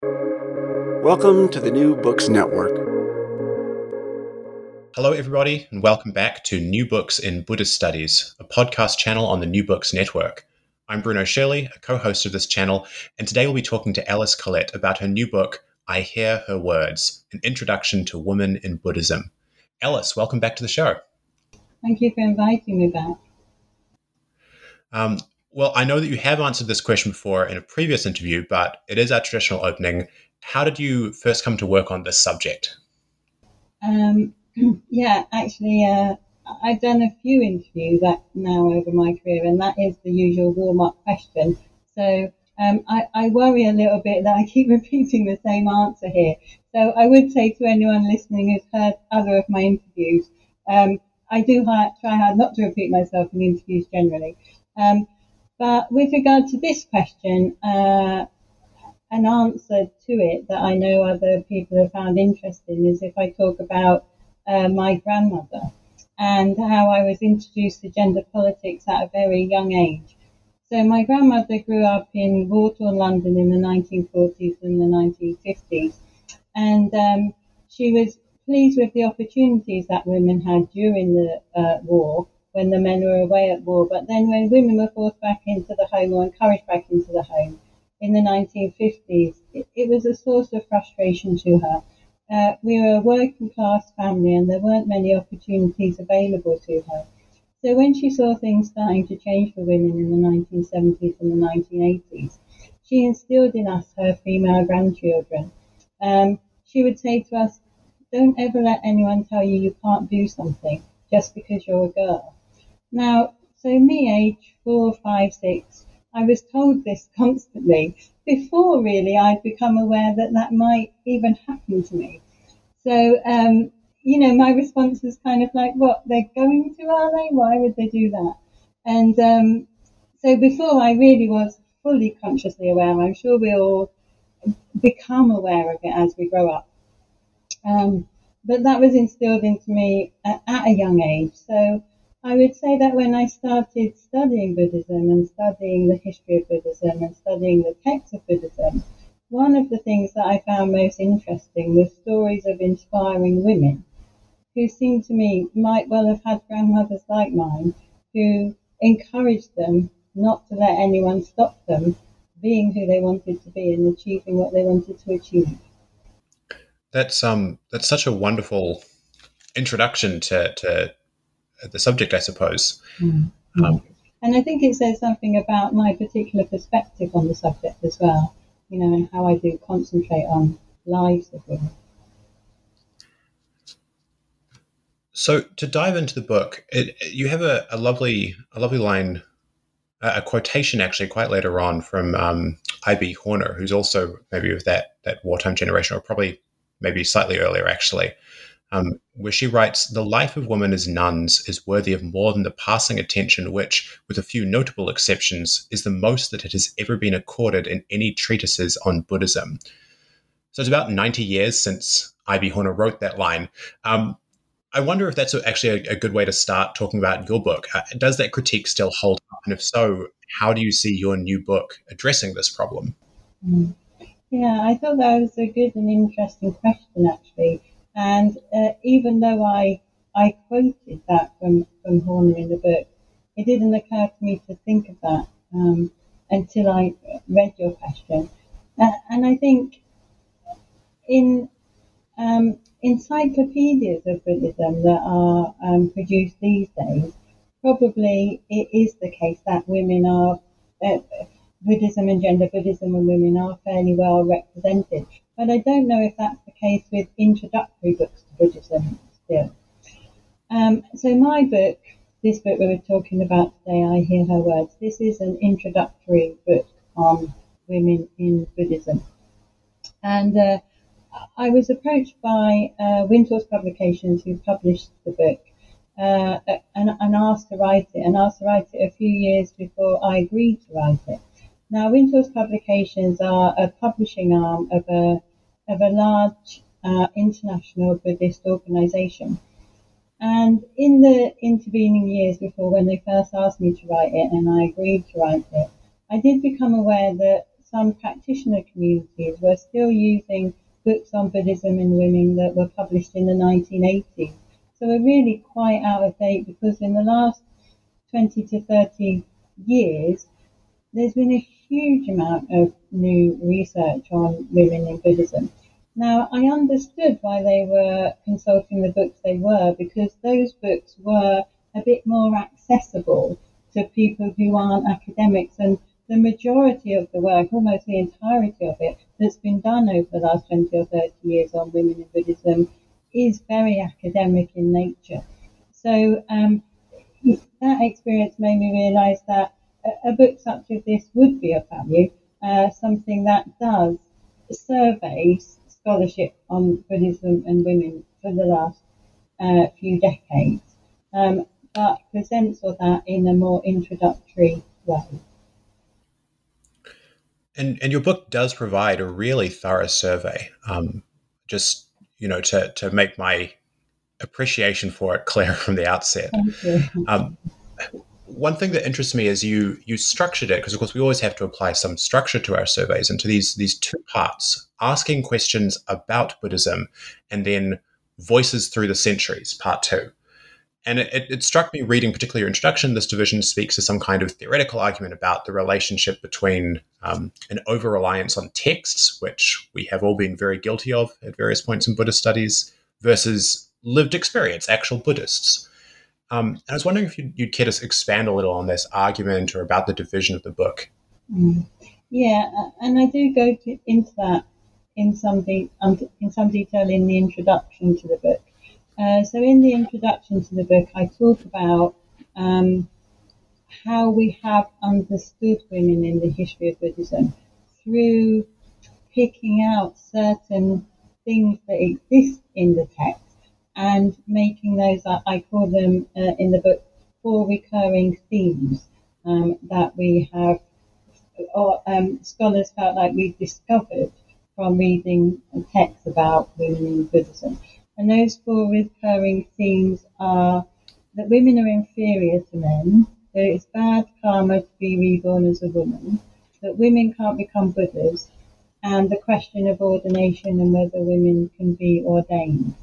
Welcome to the New Books Network. Hello, everybody, and welcome back to New Books in Buddhist Studies, a podcast channel on the New Books Network. I'm Bruno Shirley, a co host of this channel, and today we'll be talking to Alice Collett about her new book, I Hear Her Words An Introduction to Women in Buddhism. Alice, welcome back to the show. Thank you for inviting me back. Um, well, I know that you have answered this question before in a previous interview, but it is our traditional opening. How did you first come to work on this subject? Um, yeah, actually, uh, I've done a few interviews now over my career, and that is the usual warm up question. So um, I, I, worry a little bit that I keep repeating the same answer here. So I would say to anyone listening who's heard other of my interviews, um, I do try hard not to repeat myself in interviews generally. Um, but with regard to this question, uh, an answer to it that I know other people have found interesting is if I talk about uh, my grandmother and how I was introduced to gender politics at a very young age. So my grandmother grew up in war-torn London in the 1940s and the 1950s, and um, she was pleased with the opportunities that women had during the uh, war when the men were away at war. But then when women were forced back into the home or encouraged back into the home in the 1950s, it, it was a source of frustration to her. Uh, we were a working class family and there weren't many opportunities available to her. So when she saw things starting to change for women in the 1970s and the 1980s, she instilled in us her female grandchildren. Um, she would say to us, don't ever let anyone tell you you can't do something just because you're a girl. Now, so me, age four, five, six, I was told this constantly before really I'd become aware that that might even happen to me. So, um, you know, my response was kind of like, what, they're going to, are they? Why would they do that? And um, so before I really was fully consciously aware, I'm sure we all become aware of it as we grow up. Um, but that was instilled into me at, at a young age. So I would say that when I started studying Buddhism and studying the history of Buddhism and studying the texts of Buddhism, one of the things that I found most interesting was stories of inspiring women who seemed to me might well have had grandmothers like mine who encouraged them not to let anyone stop them being who they wanted to be and achieving what they wanted to achieve. That's um that's such a wonderful introduction to, to the subject, I suppose. Mm-hmm. Um, and I think it says something about my particular perspective on the subject as well, you know, and how I do concentrate on lives of women. So to dive into the book, it, you have a, a, lovely, a lovely line, a quotation actually quite later on from um, I.B. Horner, who's also maybe of that that wartime generation, or probably maybe slightly earlier actually, um, where she writes, The life of women as nuns is worthy of more than the passing attention which, with a few notable exceptions, is the most that it has ever been accorded in any treatises on Buddhism. So it's about 90 years since I.B. Horner wrote that line. Um, I wonder if that's actually a, a, good way to start talking about your book. Uh, does that critique still hold up? And if so, how do you see your new book addressing this problem? Mm. Yeah, I thought that was a good and interesting question, actually. And uh, even though I I quoted that from, from Horner in the book, it didn't occur to me to think of that um, until I read your question. Uh, and I think in um, encyclopedias of Buddhism that are um, produced these days, probably it is the case that women are, uh, Buddhism and gender Buddhism and women are fairly well represented. But I don't know if that's the case with introductory books to Buddhism still. Um, so my book, this book we were talking about today, I Hear Her Words, this is an introductory book on women in Buddhism. And uh, I was approached by uh, Publications, who published the book, uh, and, and, asked to write it, and asked to write it a few years before I agreed to write it. Now, Windhorse Publications are a publishing arm of a of a large uh, international Buddhist organization. And in the intervening years before when they first asked me to write it and I agreed to write it, I did become aware that some practitioner communities were still using books on Buddhism and women that were published in the 1980s. So we're really quite out of date because in the last 20 to 30 years, there's been a huge amount of new research on women in Buddhism. Now, I understood why they were consulting the books they were because those books were a bit more accessible to people who aren't academics. And the majority of the work, almost the entirety of it, that's been done over the last 20 or 30 years on women in Buddhism is very academic in nature. So um, that experience made me realise that a, book such as this would be of value, uh, something that does surveys scholarship on Buddhism and women for the last uh, few decades, um, but presents all that in a more introductory way. And, and your book does provide a really thorough survey, um, just you know, to to make my appreciation for it clear from the outset. Um, one thing that interests me is you you structured it because of course we always have to apply some structure to our surveys and to these these two parts asking questions about buddhism and then voices through the centuries part two. And it, it, struck me reading particularly your introduction this division speaks to some kind of theoretical argument about the relationship between um, an over reliance on texts which we have all been very guilty of at various points in buddhist studies versus lived experience actual buddhists um, I was wondering if you'd, you'd, care to expand a little on this argument or about the division of the book. Mm. Yeah, and I do go to, into that in some de- um, in some detail in the introduction to the book. Uh, so, in the introduction to the book, I talk about um, how we have understood women in the history of Buddhism through picking out certain things that exist in the text and making those, I call them uh, in the book, four recurring themes um, that we have, or um, scholars felt like we've discovered from reading texts about women in Buddhism. And those four recurring themes are that women are inferior to men, that it's bad karma to be reborn as a woman, that women can't become Buddhas, and the question of ordination and whether women can be ordained.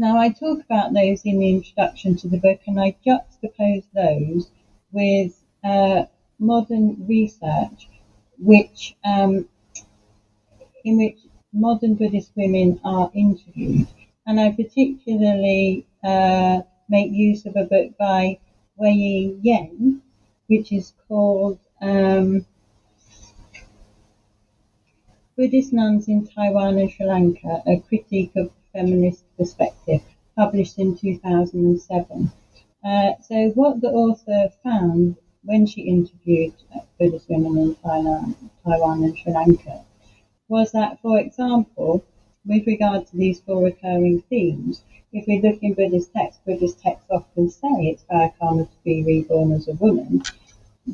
Now, I talk about those in the introduction to the book, and I juxtapose those with uh, modern research, which um, in which modern Buddhist women are interviewed. And I particularly uh, make use of a book by Wei Yen, which is called um, Buddhist Nuns in Taiwan and Sri Lanka, a critique of feminist perspective, published in 2007. Uh, so what the author found when she interviewed Buddhist women in Thailand, Taiwan and Sri Lanka was that, for example, with regard to these four recurring themes, if we look in Buddhist texts, Buddhist texts often say it's bad karma to be reborn as a woman.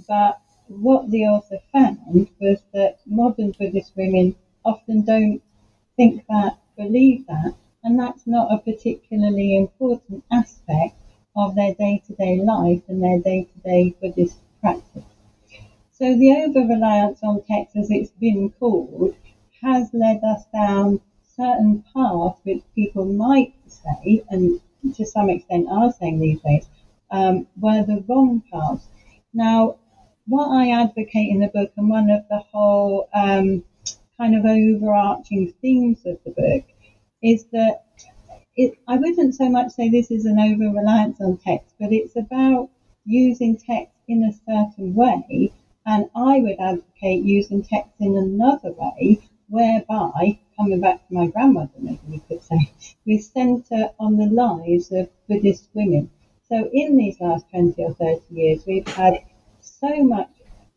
But what the author found was that modern Buddhist women often don't think that, believe that, and that's not a particularly important aspect of their day-to-day life and their day-to-day Buddhist practice. So the over-reliance on text, as it's been called, has led us down certain paths which people might say, and to some extent are saying these days, um, were the wrong paths. Now, what I advocate in the book, and one of the whole um, kind of overarching themes of the book, is that it, I wouldn't so much say this is an over reliance on text, but it's about using text in a certain way. And I would advocate using text in another way, whereby, coming back to my grandmother, maybe we could say, we centre on the lives of Buddhist women. So in these last 20 or 30 years, we've had so much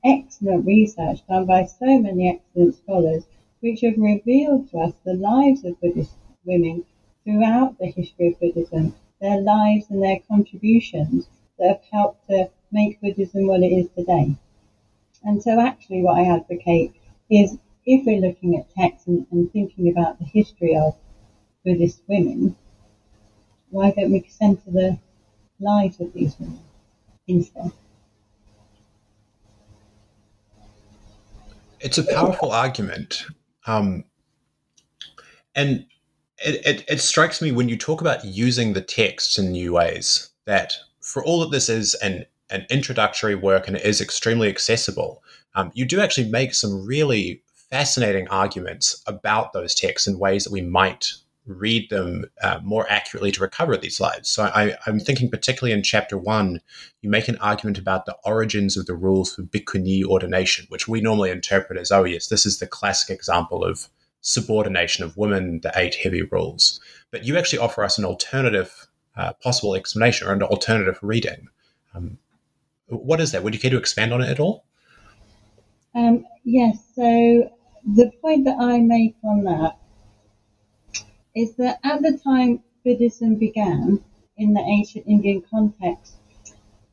excellent research done by so many excellent scholars which have revealed to us the lives of Buddhist women throughout the history of Buddhism, their lives and their contributions that have helped to make Buddhism what it is today. And so, actually, what I advocate is if we're looking at texts and, and thinking about the history of Buddhist women, why don't we centre the lives of these women instead? It's a powerful argument. Um, and it, it, it, strikes me when you talk about using the texts in new ways that for all that this is an, an introductory work and it is extremely accessible, um, you do actually make some really fascinating arguments about those texts in ways that we might read them uh, more accurately to recover these lives. So I, am thinking particularly in chapter one, you make an argument about the origins of the rules for bhikkhuni ordination, which we normally interpret as, oh yes, this is the classic example of subordination of women, the eight heavy rules. But you actually offer us an alternative uh, possible explanation or an alternative reading. Um, what is that? Would you care to expand on it at all? Um, yes. So the point that I make on that is that at the time Buddhism began in the ancient Indian context,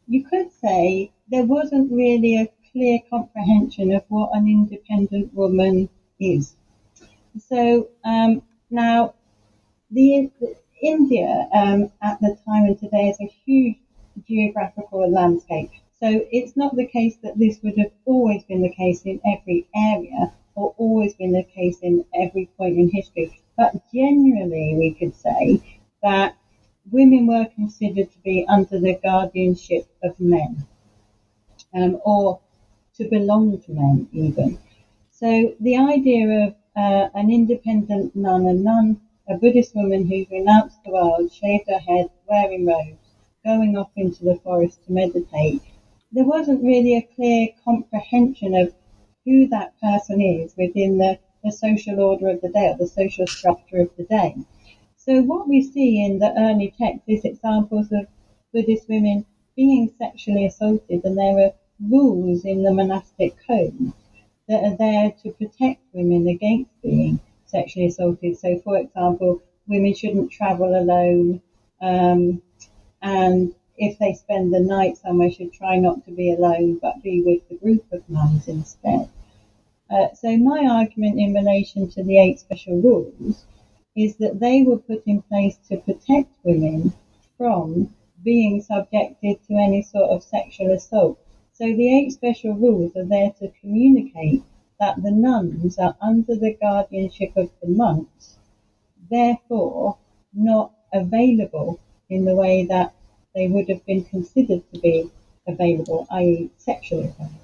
you could say there wasn't really a clear comprehension of what an independent woman is. So um, now, the, India um, at the time and today is a huge geographical landscape. So it's not the case that this would have always been the case in every area or always been the case in every point in history. But generally, we could say that women were considered to be under the guardianship of men, um, or to belong to men, even. So the idea of uh, an independent nun, a nun, a Buddhist woman who renounced the world, shaved her head, wearing robes, going off into the forest to meditate, there wasn't really a clear comprehension of who that person is within the the social order of the day or the social structure of the day. So what we see in the early texts is examples of Buddhist women being sexually assaulted, and there are rules in the monastic code that are there to protect women against being sexually assaulted. So, for example, women shouldn't travel alone, um, and if they spend the night somewhere, should try not to be alone but be with the group of nuns instead. Uh, so my argument in relation to the eight special rules is that they were put in place to protect women from being subjected to any sort of sexual assault. So the eight special rules are there to communicate that the nuns are under the guardianship of the monks, therefore not available in the way that they would have been considered to be available, i.e., sexually available.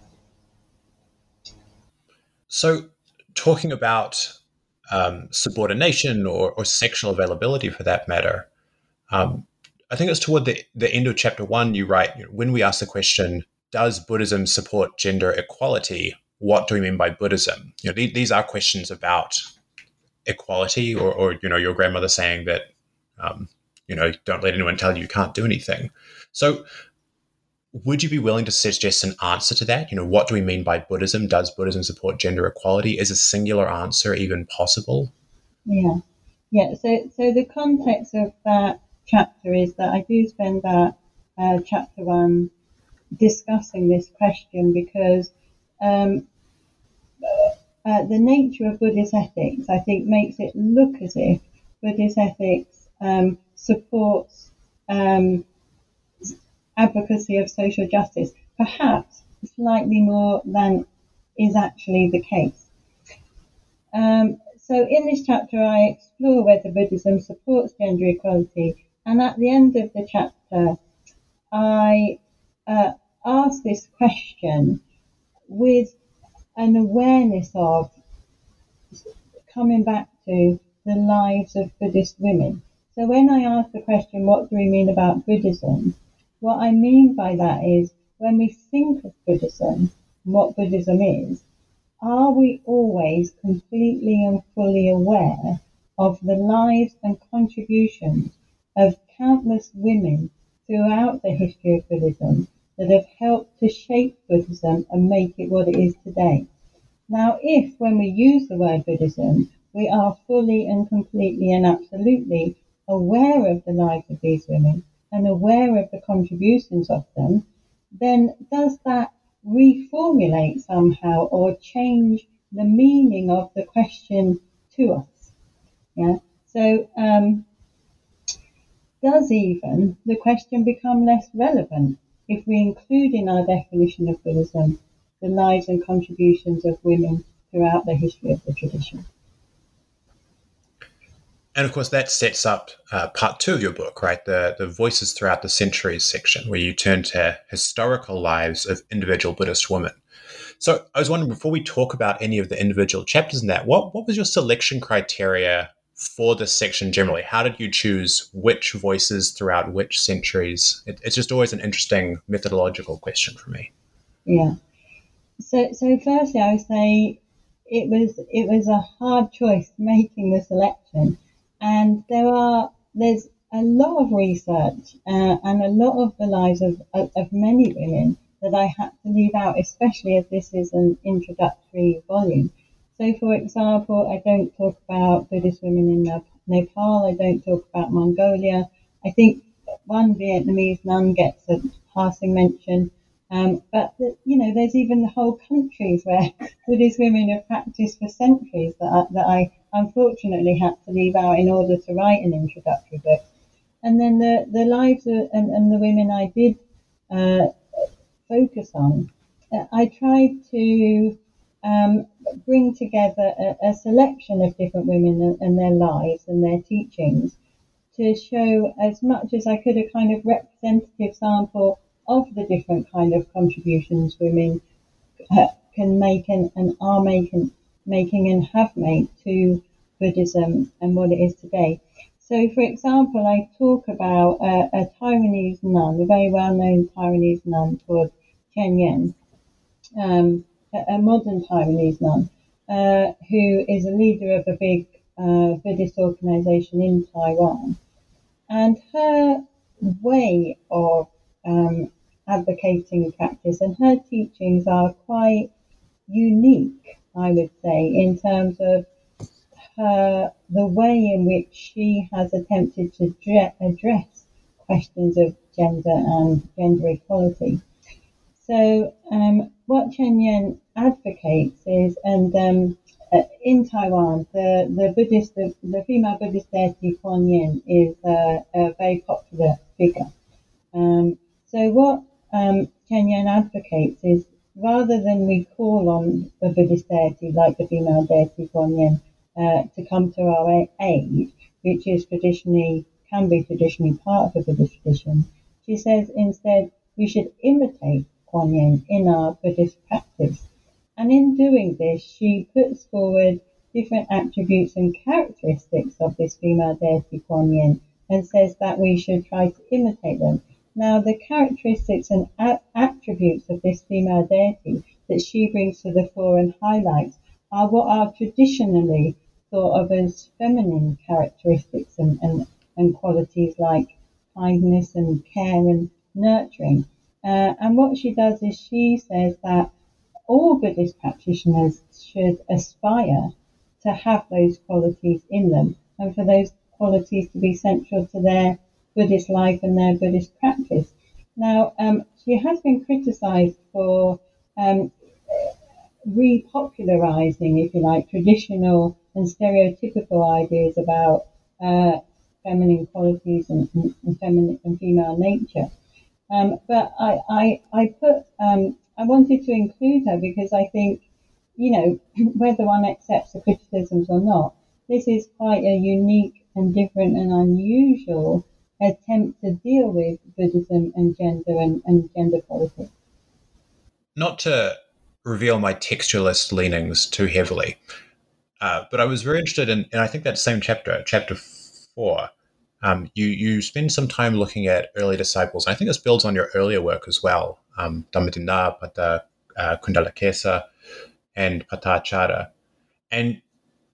So, talking about um, subordination or, or, sexual availability for that matter, um, I think it's toward the, the end of chapter one, you write, when we ask the question, does Buddhism support gender equality? What do we mean by Buddhism? You know, th- these are questions about equality or, or, you know, your grandmother saying that, um, you know, don't let anyone tell you you can't do anything. So would you be willing to suggest an answer to that? You know, what do we mean by Buddhism? Does Buddhism support gender equality? Is a singular answer even possible? Yeah, yeah. So, so the context of that chapter is that I do spend that uh, chapter one discussing this question because um, uh, the nature of Buddhist ethics, I think, makes it look as if Buddhist ethics um, supports um, advocacy of social justice, perhaps slightly more than is actually the case. Um, so in this chapter, I explore whether Buddhism supports gender equality, and at the end of the chapter, I uh, ask this question with an awareness of coming back to the lives of Buddhist women. So when I ask the question, what do we mean about Buddhism? What I mean by that is when we think of Buddhism, what Buddhism is, are we always completely and fully aware of the lives and contributions of countless women throughout the history of Buddhism that have helped to shape Buddhism and make it what it is today? Now, if when we use the word Buddhism, we are fully and completely and absolutely aware of the lives of these women and aware of the contributions of them, then does that reformulate somehow or change the meaning of the question to us? Yeah. So, um, does even the question become less relevant if we include in our definition of Buddhism the lives and contributions of women throughout the history of the tradition? And of course, that sets up uh, part two of your book, right? The the voices throughout the centuries section, where you turn to historical lives of individual Buddhist women. So I was wondering, before we talk about any of the individual chapters in that, what what was your selection criteria for this section generally? How did you choose which voices throughout which centuries? It, it's just always an interesting methodological question for me. Yeah. So so firstly, I would say it was it was a hard choice making the selection and there are there's a lot of research uh, and a lot of the lives of, of, of, many women that I had to leave out, especially as this is an introductory volume. So, for example, I don't talk about Buddhist women in Nepal, I don't talk about Mongolia. I think one Vietnamese nun gets a passing mention, um, but the, you know, there's even whole countries where Buddhist women have practiced for centuries that I, that I unfortunately had to leave out in order to write an introductory book. And then the, the lives of, and, and the women I did uh, focus on, uh, I tried to um, bring together a, a, selection of different women and, and, their lives and their teachings to show as much as I could a kind of representative sample of the different kind of contributions women uh, can make and, and are making making and have made to Buddhism and what it is today. So, for example, I talk about a, a Taiwanese nun, a very well-known Taiwanese nun called Cheng Yen, um, a, modern Taiwanese nun, uh, who is a leader of a big uh, Buddhist organization in Taiwan. And her way of um, advocating practice and her teachings are quite unique I would say, in terms of her, the way in which she has attempted to dre- address questions of gender and gender equality. So, um, what Cheng Yen advocates is, and um, uh, in Taiwan, the, the Buddhist, the, the female Buddhist deity Kuan Yin is uh, a very popular figure. Um, so, what um, Cheng Yen advocates is rather than we call on the Buddhist deity like the female deity Kuan Yin uh, to come to our aid, which is traditionally can be traditionally part of the Buddhist tradition, she says instead we should imitate Kuan Yin in our Buddhist practice. And in doing this, she puts forward different attributes and characteristics of this female deity Kuan Yin and says that we should try to imitate them now, the characteristics and a- attributes of this female deity that she brings to the fore and highlights are what are traditionally thought of as feminine characteristics and, and, and qualities like kindness and care and nurturing. Uh, and what she does is she says that all Buddhist practitioners should aspire to have those qualities in them and for those qualities to be central to their Buddhist life and their Buddhist practice. Now, um, she has been criticised for um, repopularizing, if you like, traditional and stereotypical ideas about uh, feminine qualities and, and, feminine and female nature. Um, but I, I, I put, um, I wanted to include her because I think, you know, whether one accepts the criticisms or not, this is quite a unique and different and unusual attempt to deal with Buddhism and gender and, and gender politics. Not to reveal my textualist leanings too heavily, uh, but I was very interested in, and I think that same chapter, chapter four, um, you you spend some time looking at early disciples. I think this builds on your earlier work as well, um, Dhammadinna, Pata uh, Kundalakesa, and Patachara. And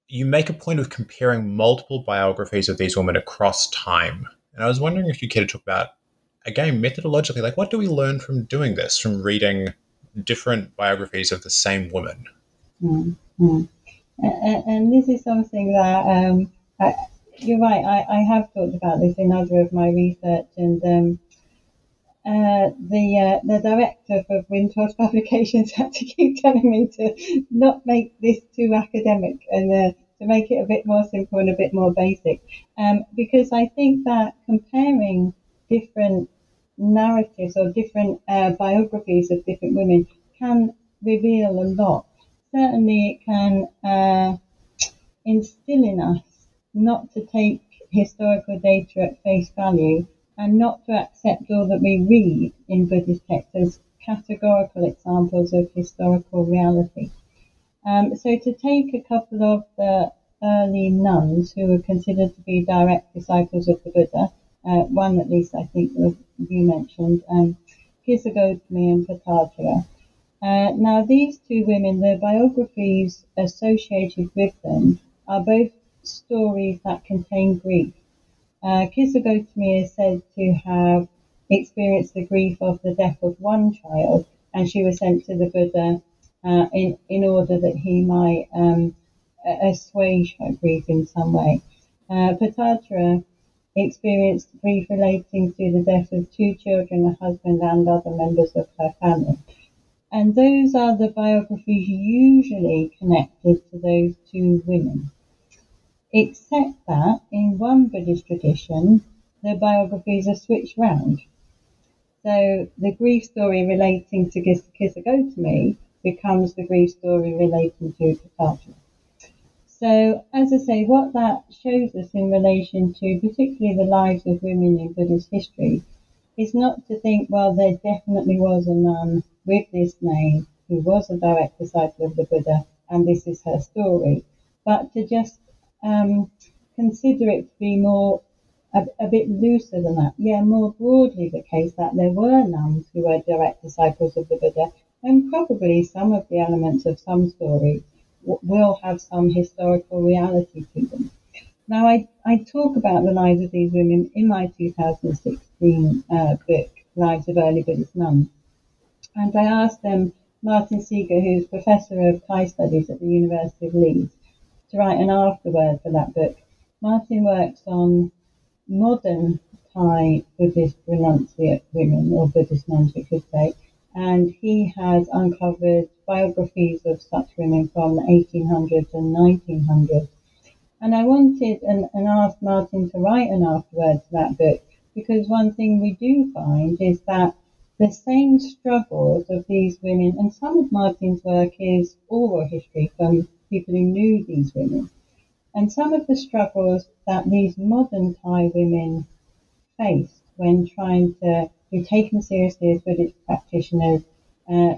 you make a point of comparing multiple biographies of these women across time and I was wondering if you care to talk about, again, methodologically, like what do we learn from doing this, from reading different biographies of the same woman? Mm-hmm. And, and, this is something that um, I, you're right. I, I have talked about this in other of my research, and um, uh, the uh, the director of Windhorse Publications had to keep telling me to not make this too academic and uh, to make it a bit more simple and a bit more basic, um, because I think that comparing different narratives or different uh, biographies of different women can reveal a lot. Certainly, it can uh, instill in us not to take historical data at face value and not to accept all that we read in Buddhist texts as categorical examples of historical reality. Um, so to take a couple of the early nuns who were considered to be direct disciples of the Buddha, uh, one at least I think was, you mentioned, um, Kisa-Gotami and Patachara. Uh, now these two women, the biographies associated with them are both stories that contain grief. Uh, Kisa-Gotami is said to have experienced the grief of the death of one child, and she was sent to the Buddha uh, in in order that he might um, assuage her grief in some way. Uh, Patachara experienced grief relating to the death of two children, a husband, and other members of her family. And those are the biographies usually connected to those two women except that in one Buddhist tradition, the biographies are switched round. So the grief story relating to Kisa-Gotami becomes the grief story relating to Patachara. So, as I say, what that shows us in relation to particularly the lives of women in Buddhist history is not to think, well, there definitely was a nun with this name who was a direct disciple of the Buddha and this is her story, but to just um, consider it to be more a, a, bit looser than that. Yeah, more broadly the case that there were nuns who were direct disciples of the Buddha, and probably some of the elements of some stories w- will have some historical reality to them. Now, I, I talk about the lives of these women in my 2016 uh, book, Lives of Early Buddhist Nuns. And I asked them, Martin Seeger, who's Professor of Thai Studies at the University of Leeds, to write an afterword for that book. Martin works on modern Thai Buddhist renunciate women, or Buddhist nuns, we could say, and he has uncovered biographies of such women from the 1800s and 1900s. And I wanted and, and asked Martin to write an afterword to that book because one thing we do find is that the same struggles of these women, and some of Martin's work is oral history from people who knew these women. And some of the struggles that these modern Thai women faced when trying to be taken seriously as Buddhist practitioners, uh,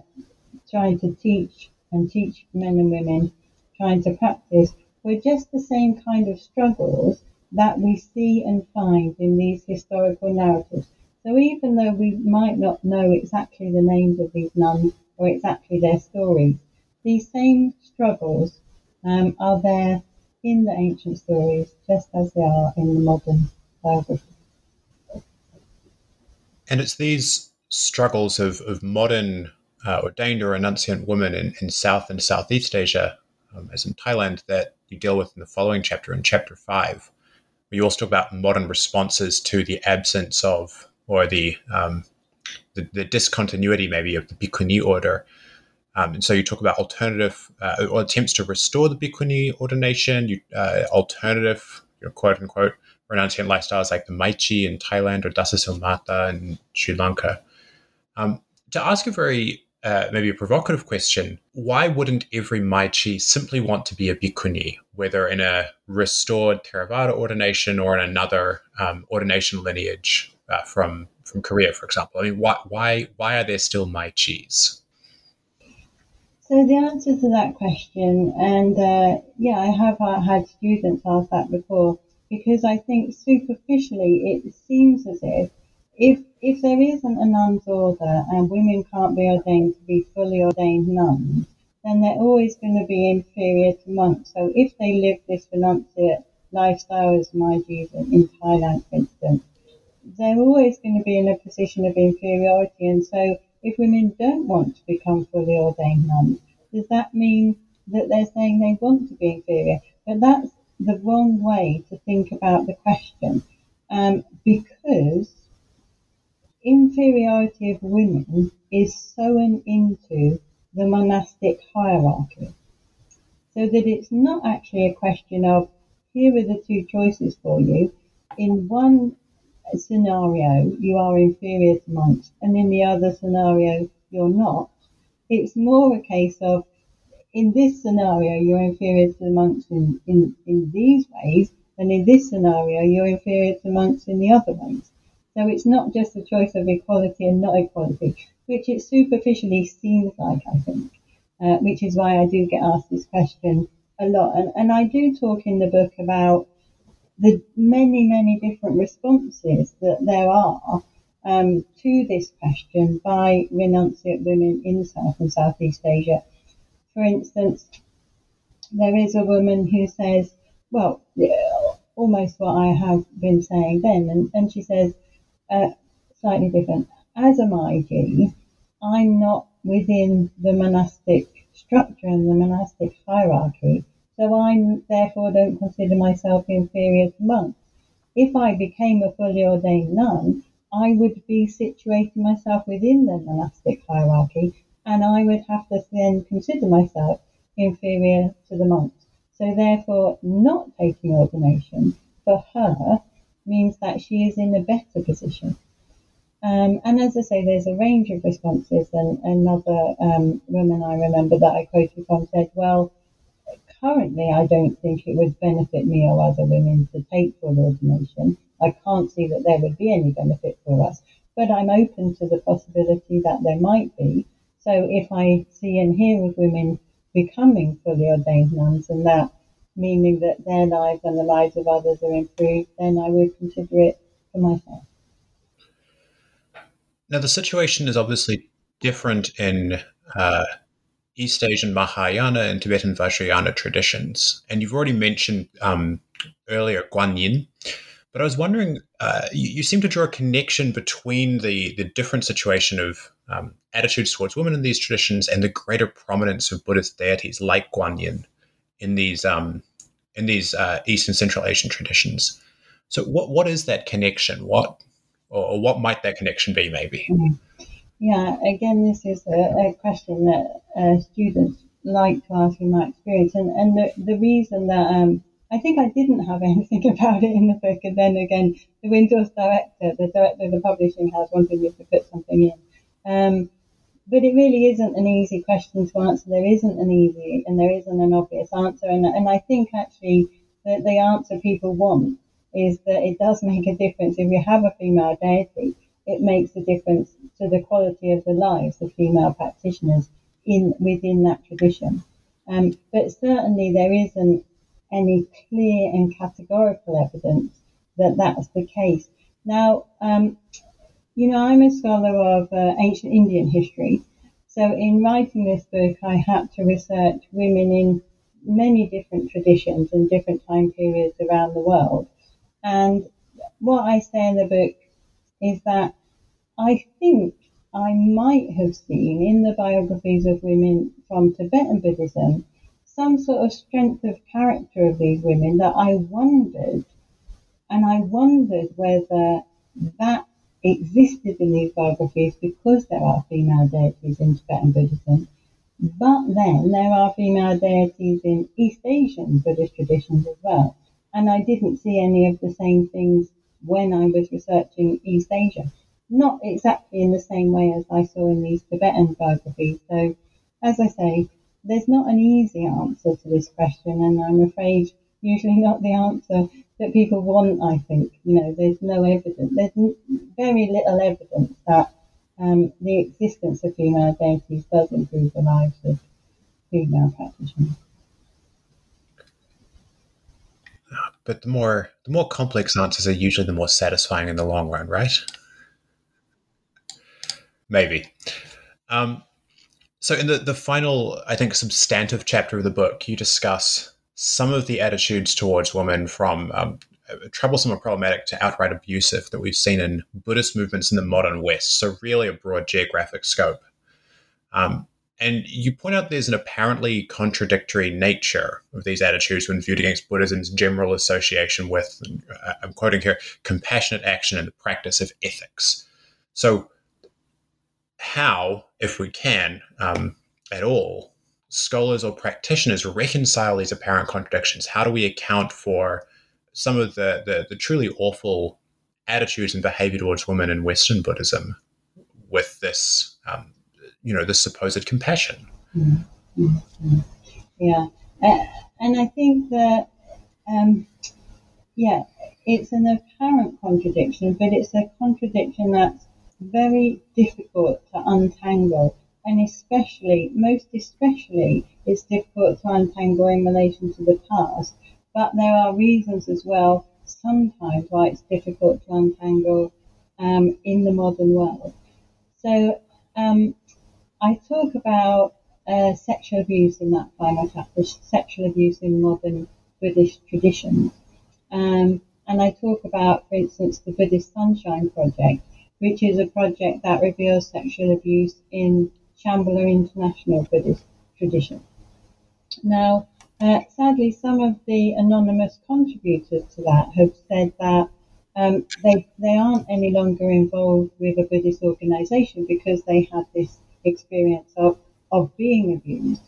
trying to teach and teach men and women, trying to practice, were just the same kind of struggles that we see and find in these historical narratives. So even though we might not know exactly the names of these nuns or exactly their stories, these same struggles um, are there in the ancient stories just as they are in the modern biography. And it's these struggles of, of modern uh, ordained or renunciant women in, in South and Southeast Asia, um, as in Thailand, that you deal with in the following chapter, in chapter five, where you also talk about modern responses to the absence of or the um, the, the, discontinuity maybe of the Bhikkhuni order um, and so you talk about alternative uh, or attempts to restore the bhikkhuni ordination, you, uh, alternative, you know, quote unquote, renunciant lifestyles like the Maichi in Thailand or Dasasilmata in Sri Lanka. Um, to ask a very uh, maybe a provocative question, why wouldn't every Maichi simply want to be a bhikkhuni, whether in a restored Theravada ordination or in another um, ordination lineage uh, from from Korea, for example? I mean, why why why are there still Maichis? So the answer to that question, and uh, yeah, I have uh, had students ask that before, because I think superficially it seems as if if if there isn't a nun's order and women can't be ordained to be fully ordained nuns, then they're always going to be inferior to monks. So if they live this renunciate lifestyle as Maichis in Thailand, for instance, they're always going to be in a position of inferiority. And so if women don't want to become fully ordained nuns, does that mean that they're saying they want to be inferior. But that's the wrong way to think about the question um, because inferiority of women is sewn into the monastic hierarchy. So that it's not actually a question of here are the two choices for you. In one scenario, you are inferior to monks, and in the other scenario, you're not. It's more a case of in this scenario, you're inferior to monks in, in, in these ways, and in this scenario, you're inferior to monks in the other ways. So it's not just a choice of equality and not equality, which it superficially seems like, I think, uh, which is why I do get asked this question a lot. And, and I do talk in the book about the many, many different responses that there are um, to this question by renunciate women in South and Southeast Asia for instance, there is a woman who says, well, almost what I have been saying then, and, and she says, uh, slightly different. As a Maichi, I'm not within the monastic structure and the monastic hierarchy, so I therefore don't consider myself inferior to monks. If I became a fully ordained nun, I would be situating myself within the monastic hierarchy and I would have to then consider myself inferior to the monks. So therefore, not taking ordination for her means that she is in a better position. Um, and as I say, there's a range of responses. And another um, woman I remember that I quoted from said, well, currently I don't think it would benefit me or other women to take full ordination. I can't see that there would be any benefit for us, but I'm open to the possibility that there might be. So if I see and hear of women becoming fully ordained nuns and that meaning that their lives and the lives of others are improved, then I would consider it for myself. Now, the situation is obviously different in uh, East Asian Mahayana and Tibetan Vajrayana traditions. And you've already mentioned um, earlier Guanyin. But I was wondering, uh, you, you, seem to draw a connection between the, the different situation of um, attitudes towards women in these traditions and the greater prominence of Buddhist deities like Guanyin in these um, in these uh, East and Central Asian traditions. So, what what is that connection? What or, what might that connection be? Maybe. Mm-hmm. Yeah. Again, this is a, a question that uh, students like to ask in my experience, and and the, the reason that um, I think I didn't have anything about it in the book, and then again, the Windhorse director, the director of the publishing house, wanted me to put something in. Um, but it really isn't an easy question to answer. There isn't an easy and there isn't an obvious answer. And, and I think actually that the answer people want is that it does make a difference. If you have a female deity, it makes a difference to the quality of the lives of female practitioners in within that tradition. Um, but certainly there isn't any clear and categorical evidence that that's the case. Now, um, you know, I'm a scholar of uh, ancient Indian history. So in writing this book, I had to research women in many different traditions and different time periods around the world. And what I say in the book is that I think I might have seen in the biographies of women from Tibetan Buddhism some sort of strength of character of these women that I wondered, and I wondered whether that existed in these biographies because there are female deities in Tibetan Buddhism. But then there are female deities in East Asian Buddhist traditions as well. And I didn't see any of the same things when I was researching East Asia. Not exactly in the same way as I saw in these Tibetan biographies. So, as I say, there's not an easy answer to this question, and I'm afraid usually not the answer that people want, I think. You know, there's no evidence, there's very little evidence that um, the existence of female deities does improve the lives of female practitioners. But the more the more complex answers are usually the more satisfying in the long run, right? Maybe. Um, so in the, the final, I think, substantive chapter of the book, you discuss some of the attitudes towards women from um, troublesome or problematic to outright abusive that we've seen in Buddhist movements in the modern West. So, really, a broad geographic scope. Um, and you point out there's an apparently contradictory nature of these attitudes when viewed against Buddhism's general association with, uh, I'm quoting here, compassionate action and the practice of ethics. So, how, if we can, um, at all, scholars or practitioners reconcile these apparent contradictions? How do we account for some of the, the, the truly awful attitudes and behavior towards women in Western Buddhism with this um, you know, the supposed compassion. Mm-hmm. Yeah, uh, and I think that, um, yeah, it's an apparent contradiction, but it's a contradiction that's very difficult to untangle, and especially, most especially, it's difficult to untangle in relation to the past. But there are reasons as well, sometimes, why it's difficult to untangle um, in the modern world. So um, I talk about uh, sexual abuse in that final chapter, sexual abuse in modern Buddhist traditions. Um, and I talk about, for instance, the Buddhist Sunshine Project, which is a project that reveals sexual abuse in Shambhala International Buddhist tradition. Now, uh, sadly, some of the anonymous contributors to that have said that um, they, they aren't any longer involved with a Buddhist organization because they had this experience of, of being abused.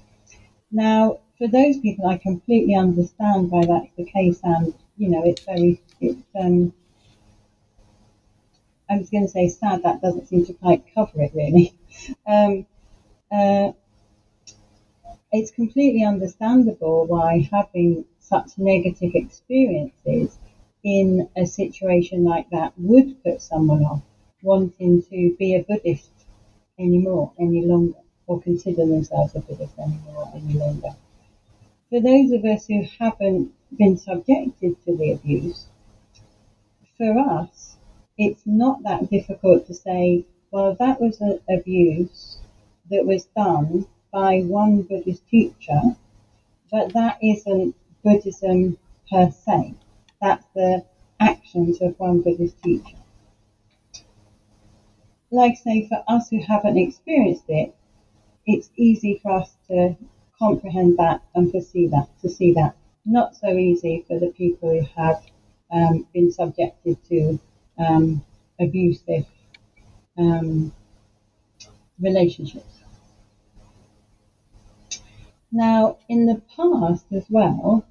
Now, for those people, I completely understand why that's the case, and you know, it's very, it's, um, I was going to say sad, that doesn't seem to quite cover it really. Um, uh, it's completely understandable why having such negative experiences in a situation like that would put someone off wanting to be a Buddhist anymore, any longer, or consider themselves a Buddhist anymore, any longer. For those of us who haven't been subjected to the abuse, for us, it's not that difficult to say, well, that was an abuse that was done by one Buddhist teacher, but that isn't Buddhism per se. That's the actions of one Buddhist teacher like say for us who haven't experienced it, it's easy for us to comprehend that and foresee that, to see that. Not so easy for the people who have um, been subjected to um, abusive um, relationships. Now, in the past as well,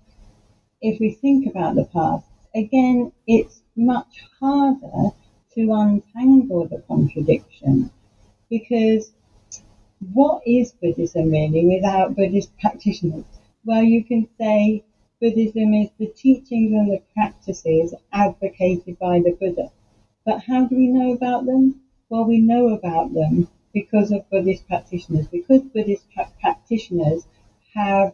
if we think about the past, again, it's much harder to untangle the contradiction because what is Buddhism really without Buddhist practitioners? Well, you can say Buddhism is the teachings and the practices advocated by the Buddha. But how do we know about them? Well, we know about them because of Buddhist practitioners, because Buddhist pra- practitioners have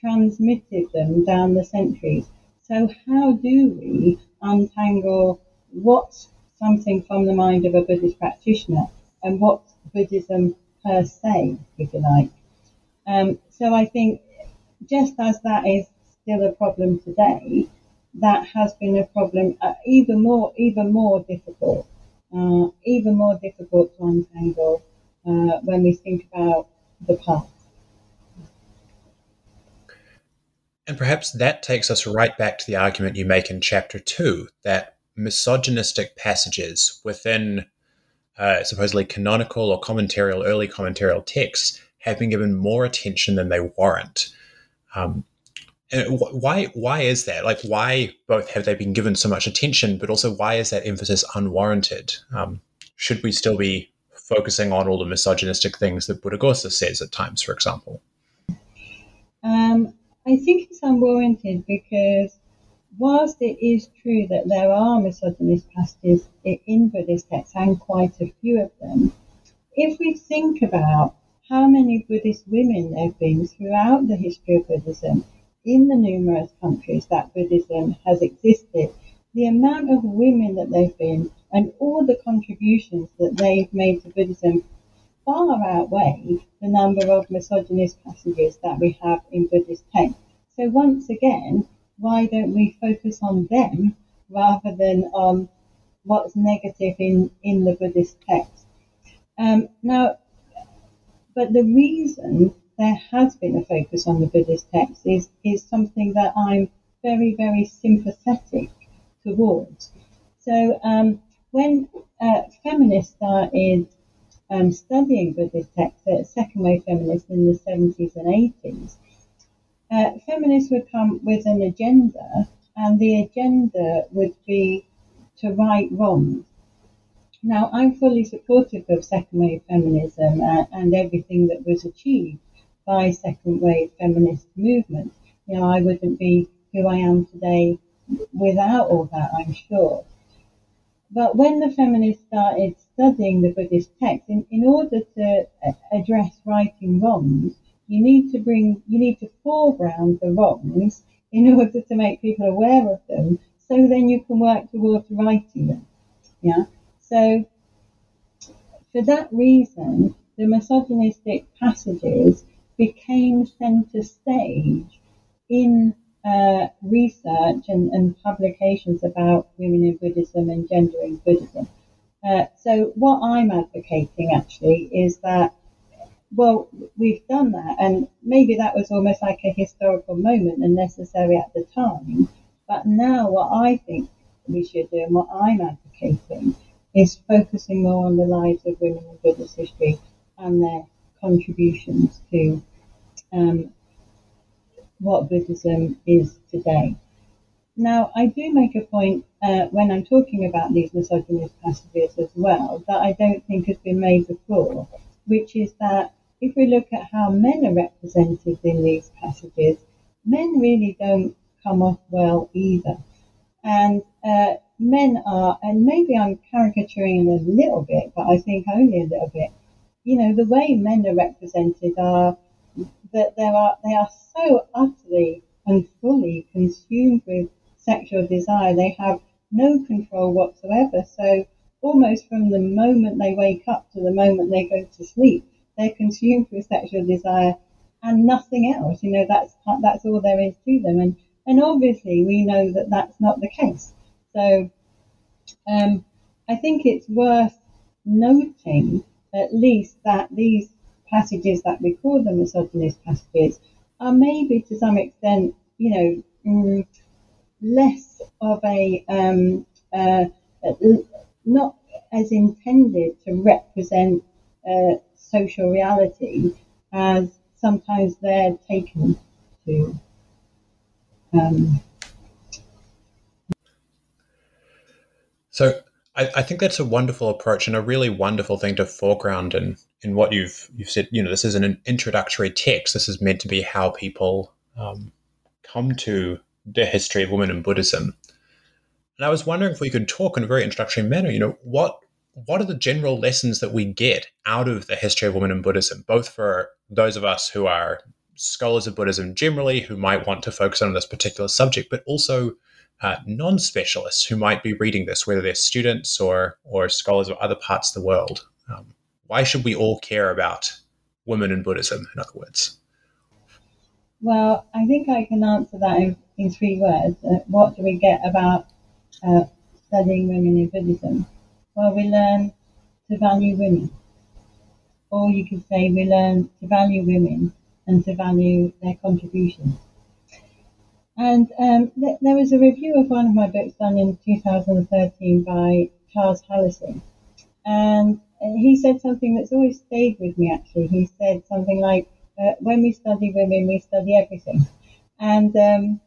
transmitted them down the centuries. So, how do we untangle what's something from the mind of a Buddhist practitioner and what Buddhism per se, if you like. Um, so I think just as that is still a problem today, that has been a problem uh, even more even more difficult, uh, even more difficult to untangle uh, when we think about the past. And perhaps that takes us right back to the argument you make in chapter two that misogynistic passages within uh, supposedly canonical or commentarial, early commentarial texts have been given more attention than they warrant. Um, why why is that? Like, why both have they been given so much attention, but also why is that emphasis unwarranted? Um, should we still be focusing on all the misogynistic things that Buddhaghosa says at times, for example? Um, I think it's unwarranted because whilst it is true that there are misogynist passages in Buddhist texts and quite a few of them, if we think about how many Buddhist women there have been throughout the history of Buddhism in the numerous countries that Buddhism has existed, the amount of women that they've been and all the contributions that they've made to Buddhism far outweigh the number of misogynist passages that we have in Buddhist texts. So once again, why don't we focus on them rather than on what's negative in, in the Buddhist text? Um, now, but the reason there has been a focus on the Buddhist text is, is something that I'm very, very sympathetic towards. So um, when uh, feminists started um, studying Buddhist texts, uh, second wave feminists in the 70s and 80s, uh, feminists would come with an agenda, and the agenda would be to right wrongs. Now, I'm fully supportive of second wave feminism and, and everything that was achieved by second wave feminist movement. You know, I wouldn't be who I am today without all that, I'm sure. But when the feminists started studying the Buddhist text, in, in order to address righting wrongs, you need to bring, you need to foreground the wrongs in order to make people aware of them, so then you can work towards righting them. Yeah. So, for that reason, the misogynistic passages became centre stage in uh, research and, and, publications about women in Buddhism and gender in Buddhism. Uh, so, what I'm advocating actually is that, well, we've done that, and maybe that was almost like a historical moment and necessary at the time. But now, what I think we should do and what I'm advocating is focusing more on the lives of women in Buddhist history and their contributions to um, what Buddhism is today. Now, I do make a point uh, when I'm talking about these misogynist passages as well that I don't think has been made before, which is that if we look at how men are represented in these passages, men really don't come off well either. And uh, men are, and maybe I'm caricaturing a little bit, but I think only a little bit. You know, the way men are represented are that there are they are so utterly and fully consumed with sexual desire. They have no control whatsoever. So almost from the moment they wake up to the moment they go to sleep, they're consumed with sexual desire and nothing else. You know, that's that's all there is to them. And and obviously we know that that's not the case. So um, I think it's worth noting at least that these passages that we call the misogynist passages are maybe to some extent, you know, mm, less of a, um, uh, not as intended to represent uh, social reality as sometimes they're taken to. Um, so I, I, think that's a wonderful approach and a really wonderful thing to foreground in in what you've you've said. You know, this isn't an introductory text. This is meant to be how people um, come to the history of women in Buddhism. And I was wondering if we could talk in a very introductory manner. You know, what what are the general lessons that we get out of the history of women in Buddhism, both for those of us who are scholars of Buddhism generally, who might want to focus on this particular subject, but also uh, non-specialists who might be reading this, whether they're students or or scholars of other parts of the world. Um, why should we all care about women in Buddhism? In other words. Well, I think I can answer that in, in three words. Uh, what do we get about uh, studying women in Buddhism? Well, we learn to value women. Or you could say we learn to value women and to value their contributions. And um, th- there was a review of one of my books done in 2013 by Charles Hallisey. And he said something that's always stayed with me actually. He said something like, uh, when we study women, we study everything. And um,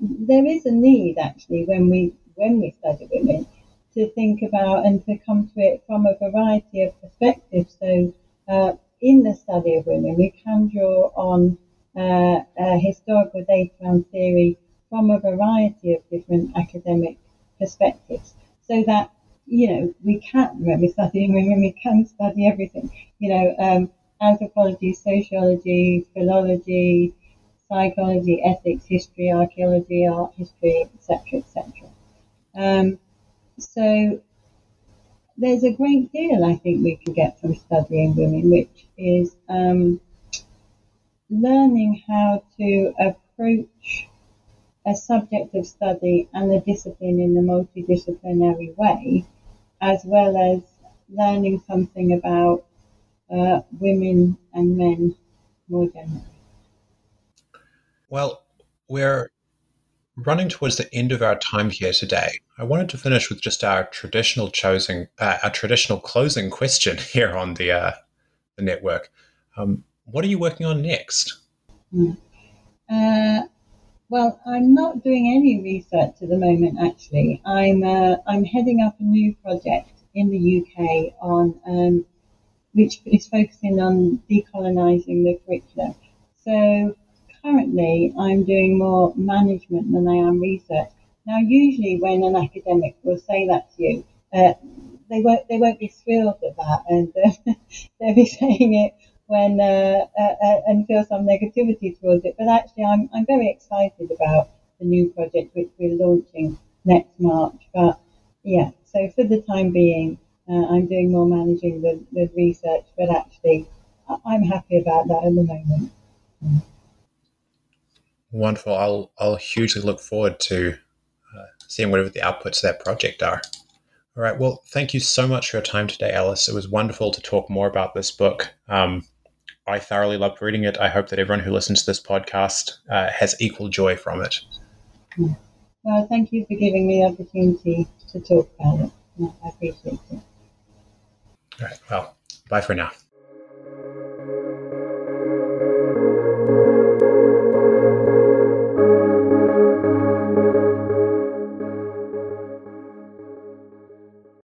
there is a need actually when we when we study women to think about and to come to it from a variety of perspectives. So uh, in the study of women, we can draw on uh, historical data and theory from a variety of different academic perspectives, so that you know we can when we're studying women, we can study everything. You know, um, anthropology, sociology, philology, psychology, ethics, history, archaeology, art history, etc., etc. Um, so there's a great deal I think we can get from studying women, which is um, learning how to approach a subject of study and a discipline in a multidisciplinary way, as well as learning something about uh, women and men more generally. Well, we're running towards the end of our time here today. I wanted to finish with just our traditional choosing, uh, our traditional closing question here on the uh, the network. Um, what are you working on next? Mm. Uh, well, I'm not doing any research at the moment. Actually, I'm uh, I'm heading up a new project in the UK on um, which is focusing on decolonising the curriculum. So currently, I'm doing more management than I am research. Now, usually, when an academic will say that to you, uh, they won't they won't be thrilled at that, and uh, they'll be saying it when uh, uh, uh, and feel some negativity towards it. But actually, I'm I'm very excited about the new project which we're launching next March. But yeah, so for the time being, uh, I'm doing more managing the, the research. But actually, I'm happy about that at the moment. Wonderful. I'll I'll hugely look forward to uh, seeing whatever the outputs of that project are. All right. Well, thank you so much for your time today, Alice. It was wonderful to talk more about this book. Um, I thoroughly loved reading it. I hope that everyone who listens to this podcast uh, has equal joy from it. Well, thank you for giving me the opportunity to talk about it. I appreciate it. All right. Well, bye for now.